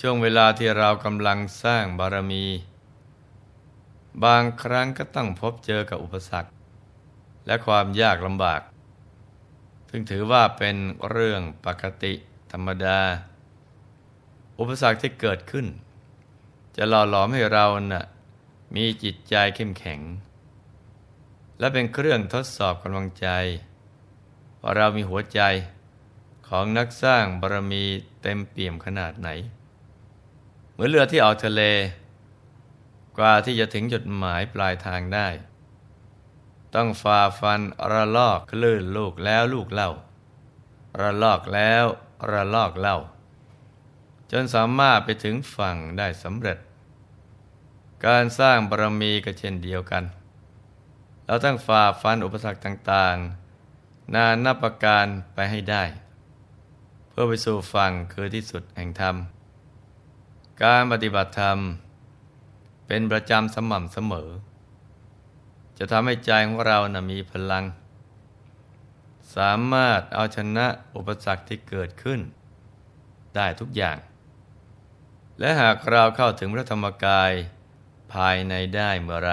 ช่วงเวลาที่เรากำลังสร้างบารมี บางครั้งก็ต้องพบเจอกับอุปสรรค และความยากลำบาก ซึ่งถือว่าเป็นเรื่องปกติธรรมดา อุปสรรคที่เกิดขึ้น จะหล่อหลอมให้เรานะ่ะมีจิตใจเข้มแข็ง และเป็นเครื่องทดสอบกำลังใจว่าเรามีหัวใจของนักสร้างบารมีเต็มเปี่ยมขนาดไหน เหมือนเรือที่ออกทะเล กว่าที่จะถึงจุดหมายปลายทางได้ ต้องฝ่าฟันระลอกคลื่นลูกแล้วลูกเล่า ระลอกแล้วระลอกเล่า จนสามารถไปถึงฝั่งได้สำเร็จ การสร้างบารมีก็เช่นเดียวกัน เราต้องฝ่าฟันอุปสรรคต่างๆ นานับประการไปให้ได้ เพื่อไปสู่ฝั่งคือที่สุดแห่งธรรม การปฏิบัติธรรม เป็นประจำสม่ำเสมอ จะทำให้ใจของเรานะมีพลัง สามารถเอาชนะอุปสรรคที่เกิดขึ้น ได้ทุกอย่าง และหากเราเข้าถึงพระธรรมกายภายในได้เมื่อไร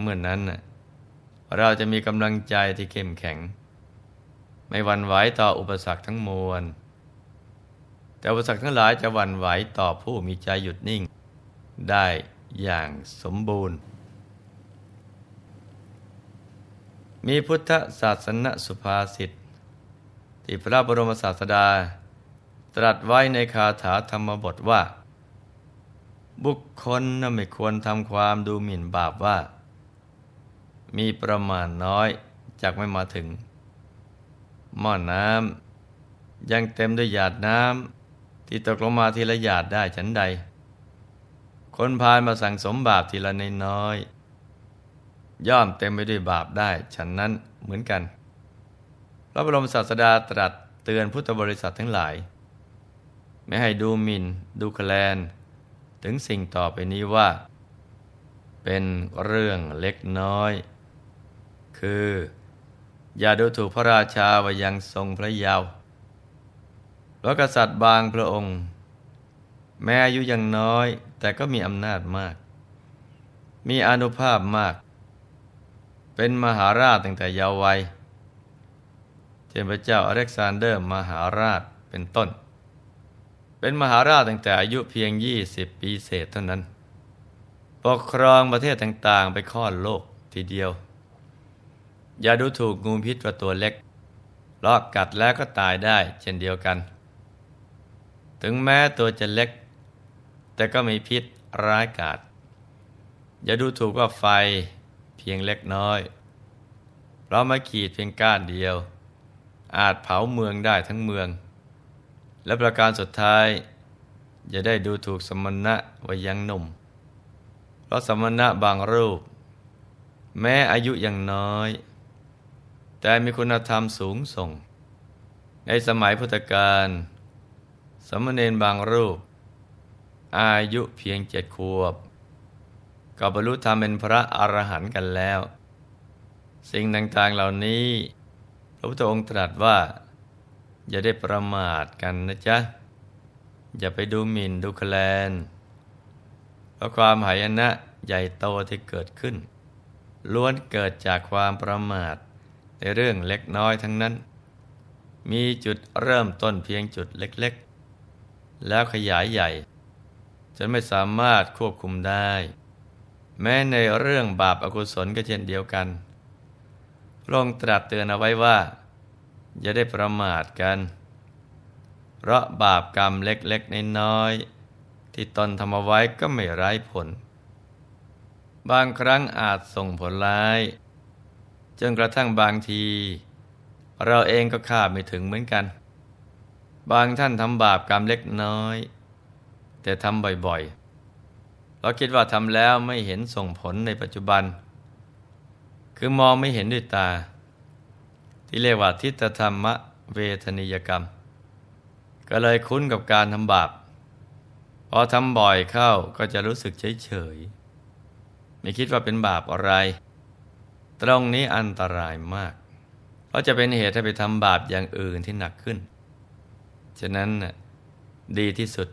เมื่อนนั้นเราจะมีกำลังใจที่เข้มแข็ง ไม่หวั่นไหวต่ออุปสรรคทั้งมวล แต่อุปสรรคทั้งหลายจะหวั่นไหวต่อผู้มีใจหยุดนิ่ง ได้อย่างสมบูรณ์ มีพุทธศาสนสุภาษิตที่พระบรมศาสดา ตรัสไว้ในคาถาธรรมบทว่า บุคคลน่ไม่ควรทำความดูหมิ่นบาปว่า มีประมาณน้อยจากไม่มาถึง หม้อนน้ำยังเต็มด้วยหยาดน้ำ ที่ตกลงมาทีละหยาดได้ฉันใด คนพานมาสั่งสมบาปทีละนน้อย ย่อมเต็มไปด้วยบาปได้ฉันนั้นเหมือนกัน พระบรมศาสดาตรัสเตือนพุทธบริษัททั้งหลาย ไม่ให้ดูหมิน่น ดูแคลน ถึงสิ่งต่อไปนี้ว่า เป็นเรื่องเล็กน้อย คือ อย่าดูถูกพระราชาวายังทรงพระเยาว์ เพราะกษัตริย์บางพระองค์ แม้อายุยังน้อย แต่ก็มีอำนาจมาก มีอนุภาพมาก เป็นมหาราชตั้งแต่เยาว์วัยเช่นพระเจ้าอเล็กซานเดอร์มหาราชเป็นต้น เป็นมหาราชตั้งแต่อายุเพียง 20 ปีเศษเท่านั้น ปกครองประเทศต่างๆ ไปค้อนโลกทีเดียว อย่าดูถูกงูพิษว่าตัวเล็กลอกกัดแล้วก็ตายได้เช่นเดียวกัน ถึงแม้ตัวจะเล็ก แต่ก็มีพิษร้ายกาจอย่าดูถูกว่าไฟเพียงเล็กน้อย เรามาขีดเพียงก้านเดียว อาจเผาเมืองได้ทั้งเมือง และประการสุดท้าย อย่าได้ดูถูกสมณะว่ายังหนุ่ม เพราะสมณะบางรูป แม้อายุยังน้อย แต่มีคุณธรรมสูงส่ง ในสมัยพุทธกาล สมณเณรบางรูป อายุเพียงเจ็ดขวบก็บรรลุธรรมเป็นพระอรหันต์กันแล้ว สิ่งต่างๆเหล่านี้พระพุทธองค์ตรัสว่า อย่าได้ประมาทกันนะจ๊ะ อย่าไปดูหมิ่นดูแคลนเพราะความหายนะใหญ่โตที่เกิดขึ้น ล้วนเกิดจากความประมาทในเรื่องเล็กน้อยทั้งนั้น มีจุดเริ่มต้นเพียงจุดเล็ก แล้วขยายใหญ่ จนไม่สามารถควบคุมได้ แม้ในเรื่องบาปอากุศลก็เช่นเดียวกันพระองค์ตรัสเตือนเอาไว้ว่า อย่าได้ประมาทกัน เพราะบาปกรรมเล็กๆน้อยๆที่ตนทำเอาไว้ก็ไม่ไร้ผล บางครั้งอาจส่งผลร้าย จนกระทั่งบางที เราเองก็คาดไม่ถึงเหมือนกัน บางท่านทำบาปกรรมเล็กน้อย แต่ทำบ่อยๆ เราคิดว่าทำแล้วไม่เห็นส่งผลในปัจจุบัน คือมองไม่เห็นด้วยตา ที่เรียกว่าทิฏฐธรรมะเวทนิยกรรม ก็เลยคุ้นกับการทำบาปพอทำบ่อยเข้าก็จะรู้สึกเฉยๆไม่คิดว่าเป็นบาปอะไร ตรงนี้อันตรายมาก เพราะจะเป็นเหตุให้ไปทำบาปอย่างอื่นที่หนักขึ้น ฉะนั้นดีที่สุด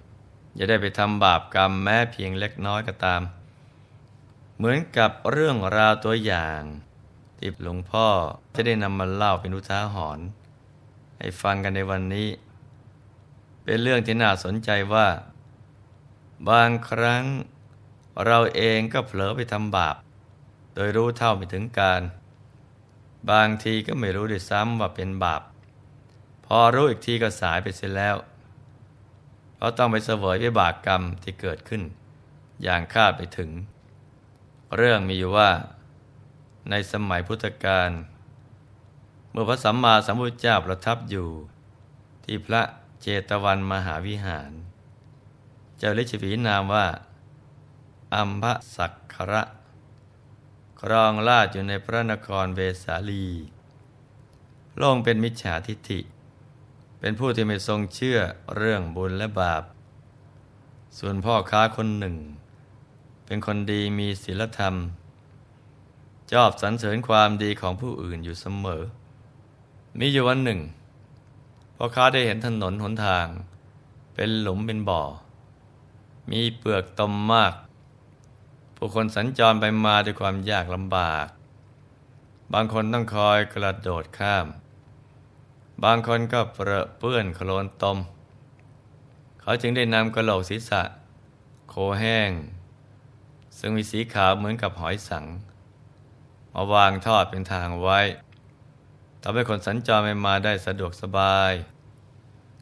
จะได้ไปทำบาปกรรมแม้เพียงเล็กน้อยก็ตาม เหมือนกับเรื่องราวตัวอย่างที่หลวงพ่อจะได้นำมาเล่าเป็นอุทาหรณ์ให้ฟังกันในวันนี้ เป็นเรื่องที่น่าสนใจว่า บางครั้งเราเองก็เผลอไปทำบาป โดยรู้เท่าไม่ถึงการ บางทีก็ไม่รู้ด้วยซ้ำว่าเป็นบาป อรู้อีกทีก็สายไปเสียแล้วเพราะต้องไปเสวยวิบากกรรมที่เกิดขึ้น อย่างคาดไปถึง เรื่องมีอยู่ว่า ในสมัยพุทธกาลเมื่อพระสัมมาสัมพุทธเจ้าประทับอยู่ ที่พระเจตวันมหาวิหาร เจ้าลิชวีนามว่าอัมพสักคระครองราชอยู่ในพระนครเวสาลีพระองเป็นมิจฉาทิฏฐิ เป็นผู้ที่ไม่ทรงเชื่อเรื่องบุญและบาป ส่วนพ่อค้าคนหนึ่ง เป็นคนดีมีศีลธรรม ชอบสรรเสริญความดีของผู้อื่นอยู่เสมอ มีอยู่วันหนึ่ง พ่อค้าได้เห็นถนนหนทาง เป็นหลุมเป็นบ่อ มีเปลือกตมมาก ผู้คนสัญจรไปมาด้วยความยากลำบาก บางคนต้องคอยกระโดดข้าม บางคนก็เปรอะเปื้อนโคลนตม เขาจึงได้นำกระโหลกศีรษะ โคแห้ง ซึ่งมีสีขาวเหมือนกับหอยสัง มาวางทอดเป็นทางไว้ทำให้คนสัญจรไปมาได้สะดวกสบาย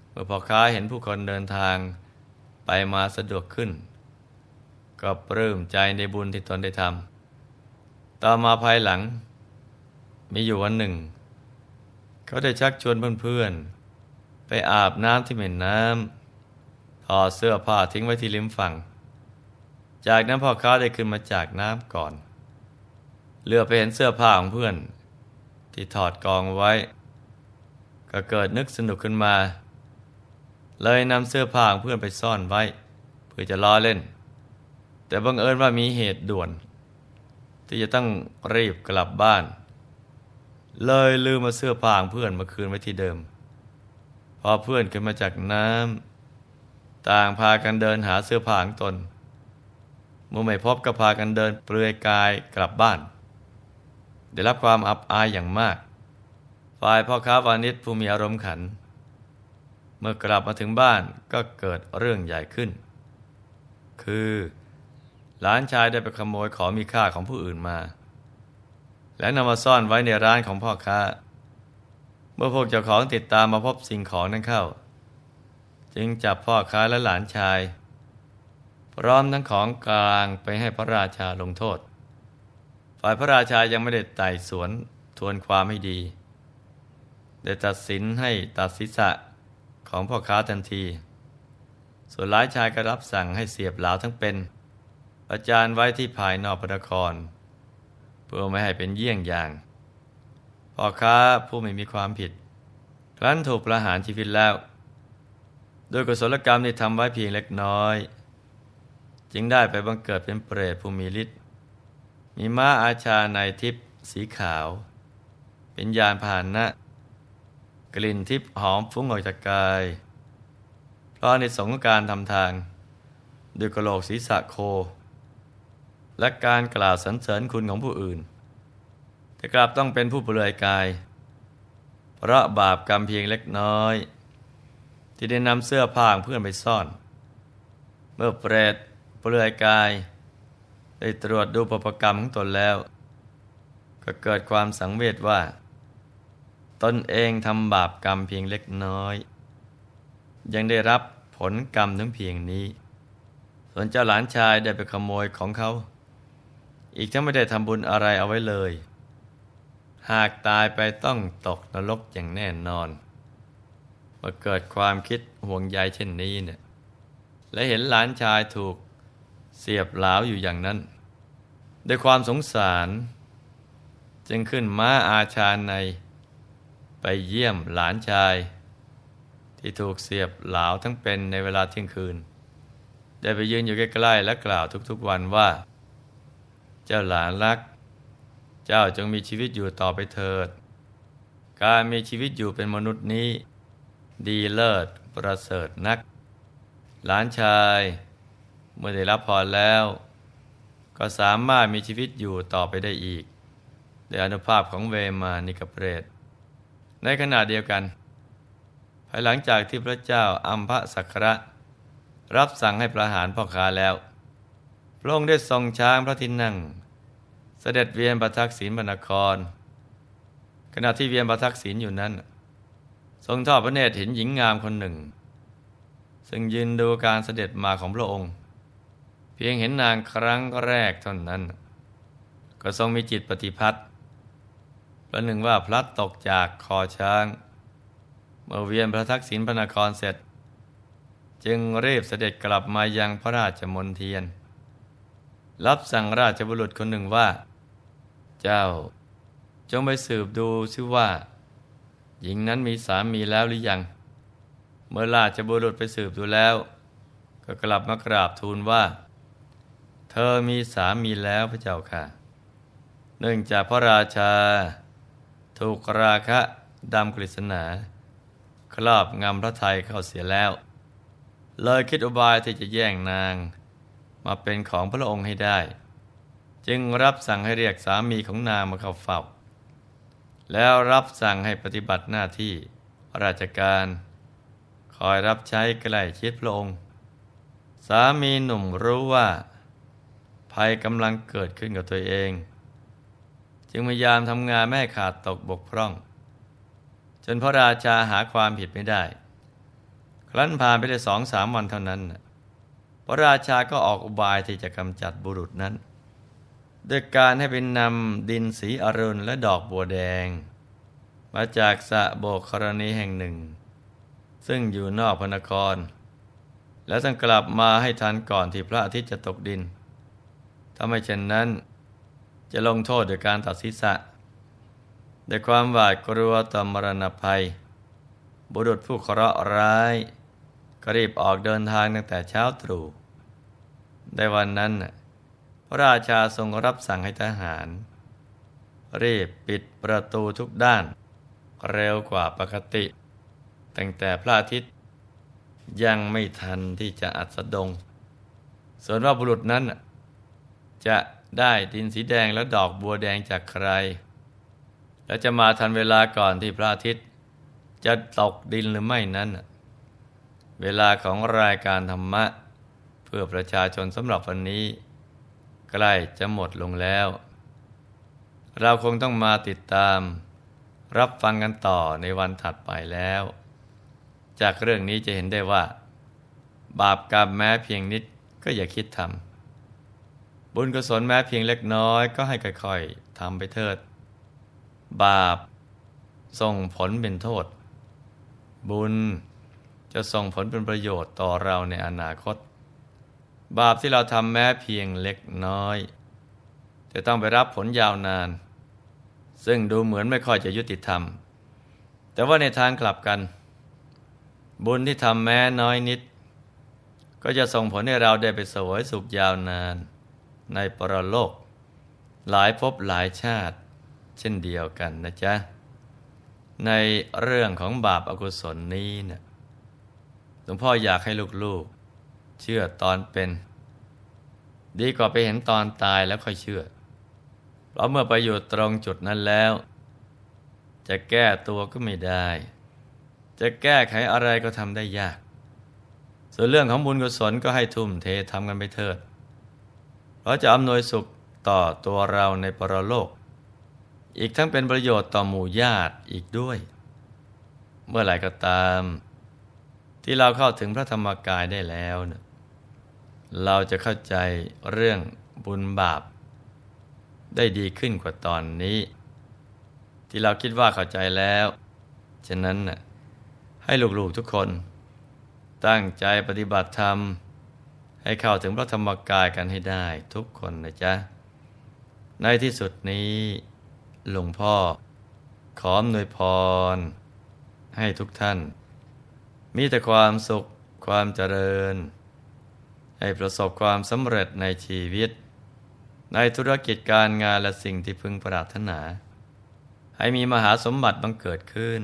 เมื่อพ่อค้าเห็นผู้คนเดินทางไปมาสะดวกขึ้น ก็ปลื้มใจในบุญที่ตนได้ทำ ต่อมาภายหลัง มีอยู่วันหนึ่ง เขาได้ชักชวนเพื่อนๆ ไปอาบน้ำที่แม่น้ำถอดเสื้อผ้าทิ้งไว้ที่ริมฝั่ง จากนั้นพ่อค้าได้ขึ้นมาจากน้ำก่อนเลือไปเห็นเสื้อผ้าของเพื่อน ที่ถอดกองไว้ ก็เกิดนึกสนุกขึ้นมา เลยนำเสื้อผ้าของเพื่อนไปซ่อนไว้ เพื่อจะล้อเล่น แต่บังเอิญว่ามีเหตุด่วน ที่จะต้องรีบกลับบ้าน เลยลืมมาเสื้อผ้าของเพื่อนมาคืนไว้ที่เดิม พอเพื่อนขึ้นมาจากน้ำต่างพากันเดินหาเสื้อผ้าของตน เมื่อไม่พบก็พากันเดินเปลือยกายกลับบ้าน ได้รับความอับอายอย่างมาก ฝ่ายพ่อค้าวานิชผู้มีอารมณ์ขัน เมื่อกลับมาถึงบ้านก็เกิดเรื่องใหญ่ขึ้น คือหลานชายได้ไปขโมยของมีค่าของผู้อื่นมา และนำมาซ่อนไว้ในร้านของพ่อค้า เมื่อพวกเจ้าของติดตามมาพบสิ่งของนั้นเข้า จึงจับพ่อค้าและหลานชาย พร้อมทั้งของกลางไปให้พระราชาลงโทษ ฝ่ายพระราชายังไม่ได้ไต่สวนทวนความให้ดี ได้ตัดสินให้ตัดศีรษะของพ่อค้าทันที ส่วนหลานชายก็รับสั่งให้เสียบเหลาทั้งเป็นอาจารย์ไว้ที่ภายนอกพระนคร พื่อไม่ให้เป็นเยี่ยงอย่างพ่อค้าผู้ไม่มีความผิด ครั้นถูกประหารชีวิตแล้ว โดยกุศลกรรมที่ทำไว้เพียงเล็กน้อย จึงได้ไปบังเกิดเป็นเปรตผู้มีฤทธิ์มีม้าอาชาในทิพย์สีขาว เป็นยานพาหนะ กลิ่นทิพย์หอมฟุ้งออกจากกาย เพราะในสงการทำทางด้วยกระโหลกศีรษะโค และการกล่าวสรรเสริญคุณของผู้อื่น แต่กลับต้องเป็นผู้เปลือยกาย เพราะบาปกรรมเพียงเล็กน้อย ที่ได้นำเสื้อผ้าเพื่อนไปซ่อน เมื่อเปรตเปลือยกาย ได้ตรวจดูประกรรมของตนแล้ว ก็เกิดความสังเวชว่า ตนเองทำบาปกรรมเพียงเล็กน้อย ยังได้รับผลกรรมทั้งเพียงนี้ส่วนเจ้าหลานชายได้ไปขโมยของเขา อีกทั้งไม่ได้ทำบุญอะไรเอาไว้เลย หากตายไปต้องตกนรกอย่างแน่นอนเมื่อเกิดความคิดห่วงใยเช่นนี้เนี่ย และเห็นหลานชายถูกเสียบหลาวอยู่อย่างนั้น ด้วยความสงสาร จึงขึ้นม้าอาชาใน ไปเยี่ยมหลานชาย ที่ถูกเสียบหลาวทั้งเป็นในเวลาเที่ยงคืน ได้ไปยืนอยู่ใกล้ๆและกล่าวทุกๆวันว่า จ้าหลานรัก เจ้าจงมีชีวิตอยู่ต่อไปเถิด การมีชีวิตอยู่เป็นมนุษย์นี้ ดีเลิศประเสริฐนัก หลานชายเมื่อได้รับพรแล้ว ก็สามารถมีชีวิตอยู่ต่อไปได้อีกโดยอนุภาพของเวมานิกเปรต ในขณะเดียวกัน ภายหลังจากที่พระเจ้าอัมพสักระรับสั่งให้ประหารพ่อค้าแล้ว พระองค์ได้ทรงช้างพระทินั่ง เสด็จเวียนประทักษิณบรรณคร ขณะที่เวียนประทักษิณอยู่นั้น ทรงทอดพระเนตรเห็นหญิงงามคนหนึ่ง ซึ่งยืนดูการเสด็จมาของพระองค์ เพียงเห็นนางครั้งแรกเท่านั้น ก็ทรงมีจิตปฏิพัติประหนึ่งว่าพลัดตกจากคอช้าง เมื่อเวียนพระทักษิณพระนครเสร็จ จึงรีบเสด็จกลับมายังพระราชมนเทียน รับสั่งราชบุรุษคนหนึ่งว่า เจ้า จงไปสืบดูซิว่า หญิงนั้นมีสามีแล้วหรือยัง เมื่อราชบุรุษไปสืบดูแล้ว ก็กลับมากราบทูลว่า เธอมีสามีแล้วพระเจ้าค่ะ เนื่องจากพระราชา ถูกราคะดำกฤษณาครอบงำพระไทยเข้าเสียแล้ว เลยคิดอุบายที่จะแย่งนาง มาเป็นของพระองค์ให้ได้ จึงรับสั่งให้เรียกสามีของนางมาเข้าเฝ้า แล้วรับสั่งให้ปฏิบัติหน้าที่ราชการ คอยรับใช้ใกล้ชิดพระองค์ สามีหนุ่มรู้ว่า ภัยกำลังเกิดขึ้นกับตัวเอง จึงพยายามทำงานแม่ขาดตกบกพร่อง จนพระราชาหาความผิดไม่ได้ ครั้นผ่านไปได้สองสามวันเท่านั้น พระราชาก็ออกอุบายที่จะกำจัดบุรุษนั้น ด้วยการให้เป็นนำดินสีอรุณและดอกบัวแดง มาจากสะโบกครณีแห่งหนึ่ง ซึ่งอยู่นอกพนคร แล้วต้องกลับมาให้ทันก่อนที่พระอาทิตย์จะตกดิน ถ้าไม่เช่นนั้น จะลงโทษโดยการตัดศีรษะด้วยความหวาดกลัวต่อมรณภัย บุรุษผู้เคราะห์ร้ายก็รีบออกเดินทางตั้งแต่เช้าตรู่ในวันนั้น ระราชาทรงรับสั่งให้ทหาร รีบปิดประตูทุกด้าน เร็วกว่าปกติ ตั้งแต่พระอาทิตย์ ยังไม่ทันที่จะอัสดง ส่วนว่าบุรุษนั้น จะได้ดินสีแดงและดอกบัวแดงจากใคร แล้วจะมาทันเวลาก่อนที่พระอาทิตย์ จะตกดินหรือไม่นั้น เวลาของรายการธรรมะ เพื่อประชาชนสำหรับวันนี้ ใกล้จะหมดลงแล้ว เราคงต้องมาติดตาม รับฟังกันต่อในวันถัดไปแล้ว จากเรื่องนี้จะเห็นได้ว่า บาปกรรมแม้เพียงนิดก็อย่าคิดทำบุญกุศลแม้เพียงเล็กน้อยก็ให้ค่อยๆทำไปเถิด บาปส่งผลเป็นโทษ บุญจะส่งผลเป็นประโยชน์ต่อเราในอนาคต บาปที่เราทำแม้เพียงเล็กน้อย จะต้องไปรับผลยาวนาน ซึ่งดูเหมือนไม่ค่อยจะยุติธรรม แต่ว่าในทางกลับกัน บุญที่ทำแม้น้อยนิด ก็จะส่งผลให้เราได้ไปสวยสุขยาวนาน ในปรโลก หลายภพหลายชาติ เช่นเดียวกันนะจ๊ะ ในเรื่องของบาปอากุศลนี้เนะี่ยหลวงพ่ออยากให้ลูกๆ เชื่อตอนเป็น ดีกว่าไปเห็นตอนตายแล้วค่อยเชื่อ เพราะเมื่อไปอยู่ตรงจุดนั้นแล้ว จะแก้ตัวก็ไม่ได้ จะแก้ไขอะไรก็ทำได้ยาก ส่วนเรื่องของบุญกุศลก็ให้ทุ่มเททำกันไปเถิดเพราะจะอำนวยสุขต่อตัวเราในปรโลก อีกทั้งเป็นประโยชน์ต่อหมู่ญาติอีกด้วย เมื่อไหร่ก็ตาม ที่เราเข้าถึงพระธรรมกายได้แล้วนะ เราจะเข้าใจเรื่องบุญบาป ได้ดีขึ้นกว่าตอนนี้ ที่เราคิดว่าเข้าใจแล้ว ฉะนั้นน่ะให้ลูกๆทุกคน ตั้งใจปฏิบัติธรรม ให้เข้าถึงพระธรรมกายกันให้ได้ทุกคนนะจ๊ะ ในที่สุดนี้หลวงพ่อ ขออำนวยพร ให้ทุกท่าน มีแต่ความสุขความเจริญ ให้ประสบความสำเร็จในชีวิต ในธุรกิจการงานและสิ่งที่พึงปรารถนา ให้มีมหาสมบัติบังเกิดขึ้น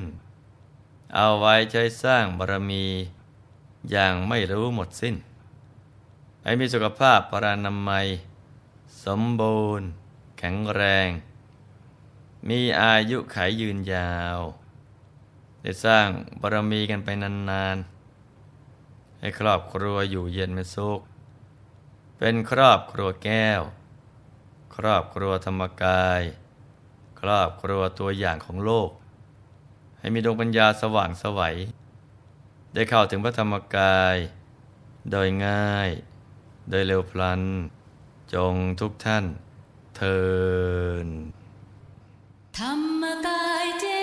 เอาไว้ใช้สร้างบารมีอย่างไม่รู้หมดสิ้น ให้มีสุขภาพปรานามัย สมบูรณ์ แข็งแรง มีอายุขายยืนยาว ได้สร้างบารมีกันไปนานๆให้ครอบครัวอยู่เย็นเป็นสุข เป็นครอบครัวแก้ว ครอบครัวธรรมกาย ครอบครัวตัวอย่างของโลก ให้มีดวงปัญญาสว่างสวัย ได้เข้าถึงพระธรรมกาย โดยง่าย โดยเร็วพลัน จงทุกท่านเทินธรรมกายเจ